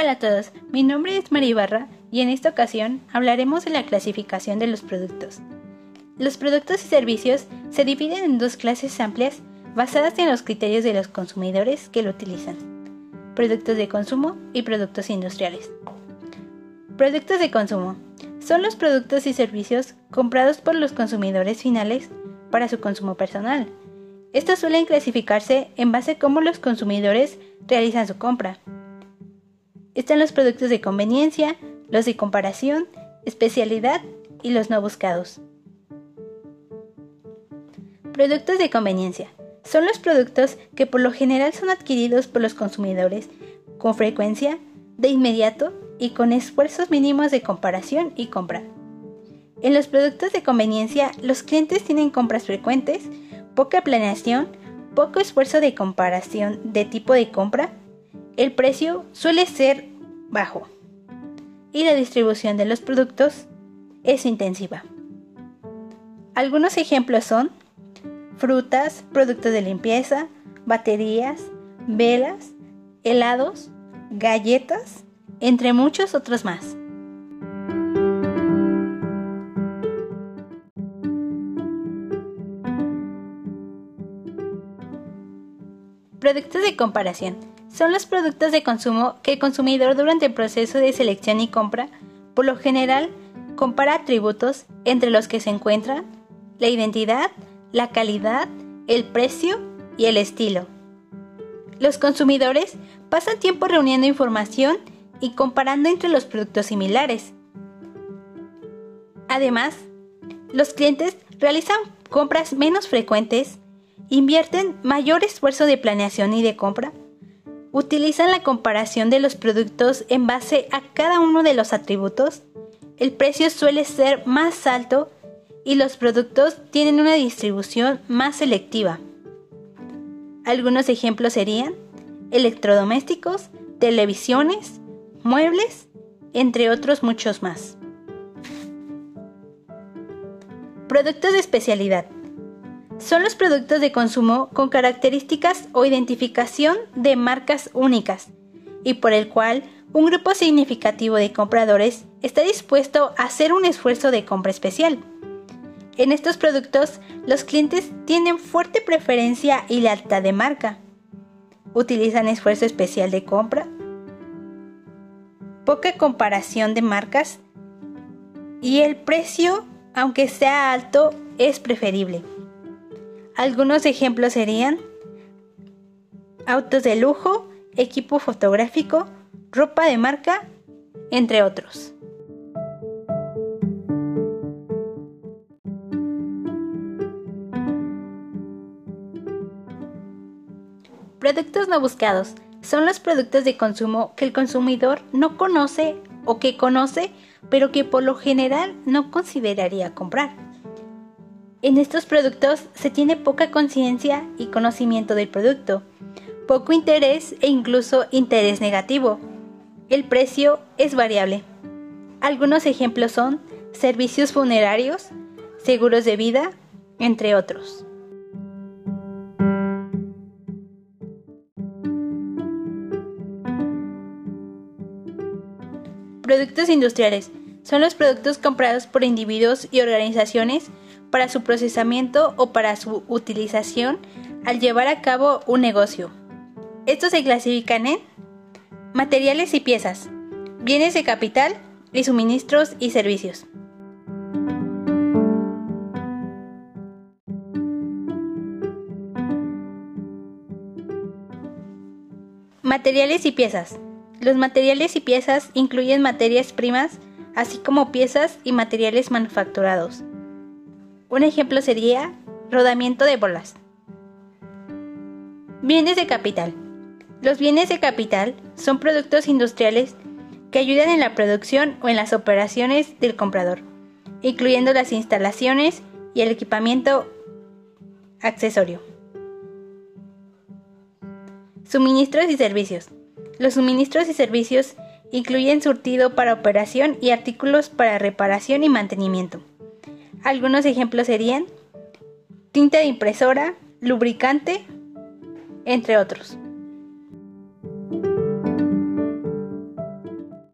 Hola a todos, mi nombre es Maribarra y en esta ocasión hablaremos de la clasificación de los productos. Los productos y servicios se dividen en dos clases amplias basadas en los criterios de los consumidores que lo utilizan. Productos de consumo y productos industriales. Productos de consumo son los productos y servicios comprados por los consumidores finales para su consumo personal. Estos suelen clasificarse en base a cómo los consumidores realizan su compra están los productos de conveniencia, los de comparación, especialidad y los no buscados. Productos de conveniencia. Son los productos que por lo general son adquiridos por los consumidores con frecuencia, de inmediato y con esfuerzos mínimos de comparación y compra. En los productos de conveniencia, los clientes tienen compras frecuentes, poca planeación, poco esfuerzo de comparación de tipo de compra el precio suele ser bajo y la distribución de los productos es intensiva. Algunos ejemplos son frutas, productos de limpieza, baterías, velas, helados, galletas, entre muchos otros más. Productos de comparación son los productos de consumo que el consumidor durante el proceso de selección y compra, por lo general, compara atributos entre los que se encuentran la identidad, la calidad, el precio y el estilo. Los consumidores pasan tiempo reuniendo información y comparando entre los productos similares. Además, los clientes realizan compras menos frecuentes, invierten mayor esfuerzo de planeación y de compra utilizan la comparación de los productos en base a cada uno de los atributos, el precio suele ser más alto y los productos tienen una distribución más selectiva. Algunos ejemplos serían electrodomésticos, televisiones, muebles, entre otros muchos más. Productos de especialidad son los productos de consumo con características o identificación de marcas únicas y por el cual un grupo significativo de compradores está dispuesto a hacer un esfuerzo de compra especial. En estos productos, los clientes tienen fuerte preferencia y lealtad de marca. Utilizan esfuerzo especial de compra, poca comparación de marcas y el precio, aunque sea alto, es preferible. Algunos ejemplos serían autos de lujo, equipo fotográfico, ropa de marca, entre otros. Productos no buscados son los productos de consumo que el consumidor no conoce o que conoce pero que por lo general no consideraría comprar. En estos productos se tiene poca conciencia y conocimiento del producto, poco interés e incluso interés negativo. El precio es variable. Algunos ejemplos son servicios funerarios, seguros de vida, entre otros. Productos industriales son los productos comprados por individuos y organizaciones para su procesamiento o para su utilización al llevar a cabo un negocio. Estos se clasifican en materiales y piezas, bienes de capital y suministros y servicios. Materiales y piezas. Los materiales y piezas incluyen materias primas, así como piezas y materiales manufacturados. Un ejemplo sería rodamiento de bolas. Bienes de capital. Los bienes de capital son productos industriales que ayudan en la producción o en las operaciones del comprador, incluyendo las instalaciones y el equipamiento accesorio. Suministros y servicios. Los suministros y servicios incluyen surtido para operación y artículos para reparación y mantenimiento. Algunos ejemplos serían tinta de impresora, lubricante, entre otros.